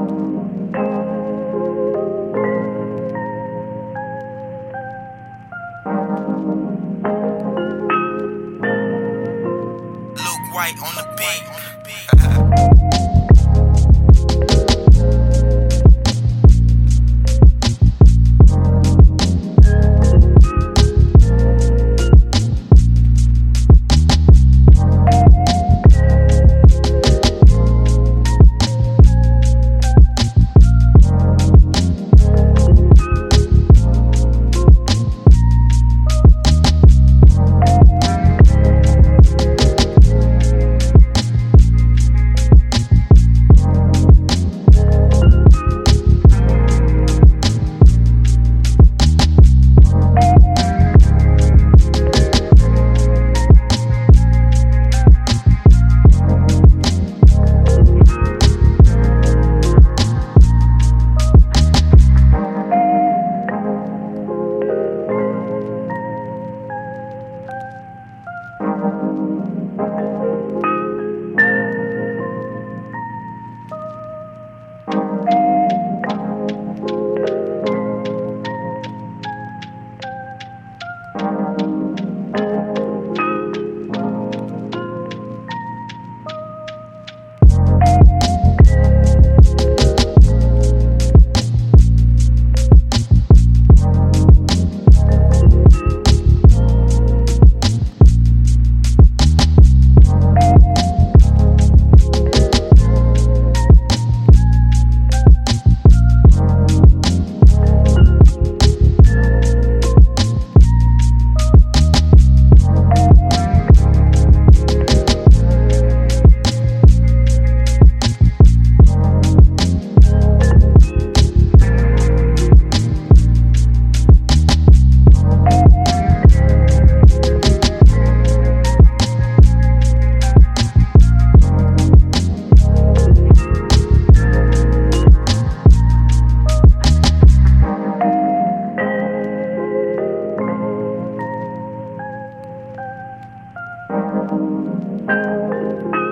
Luke White on the beat. Thank you.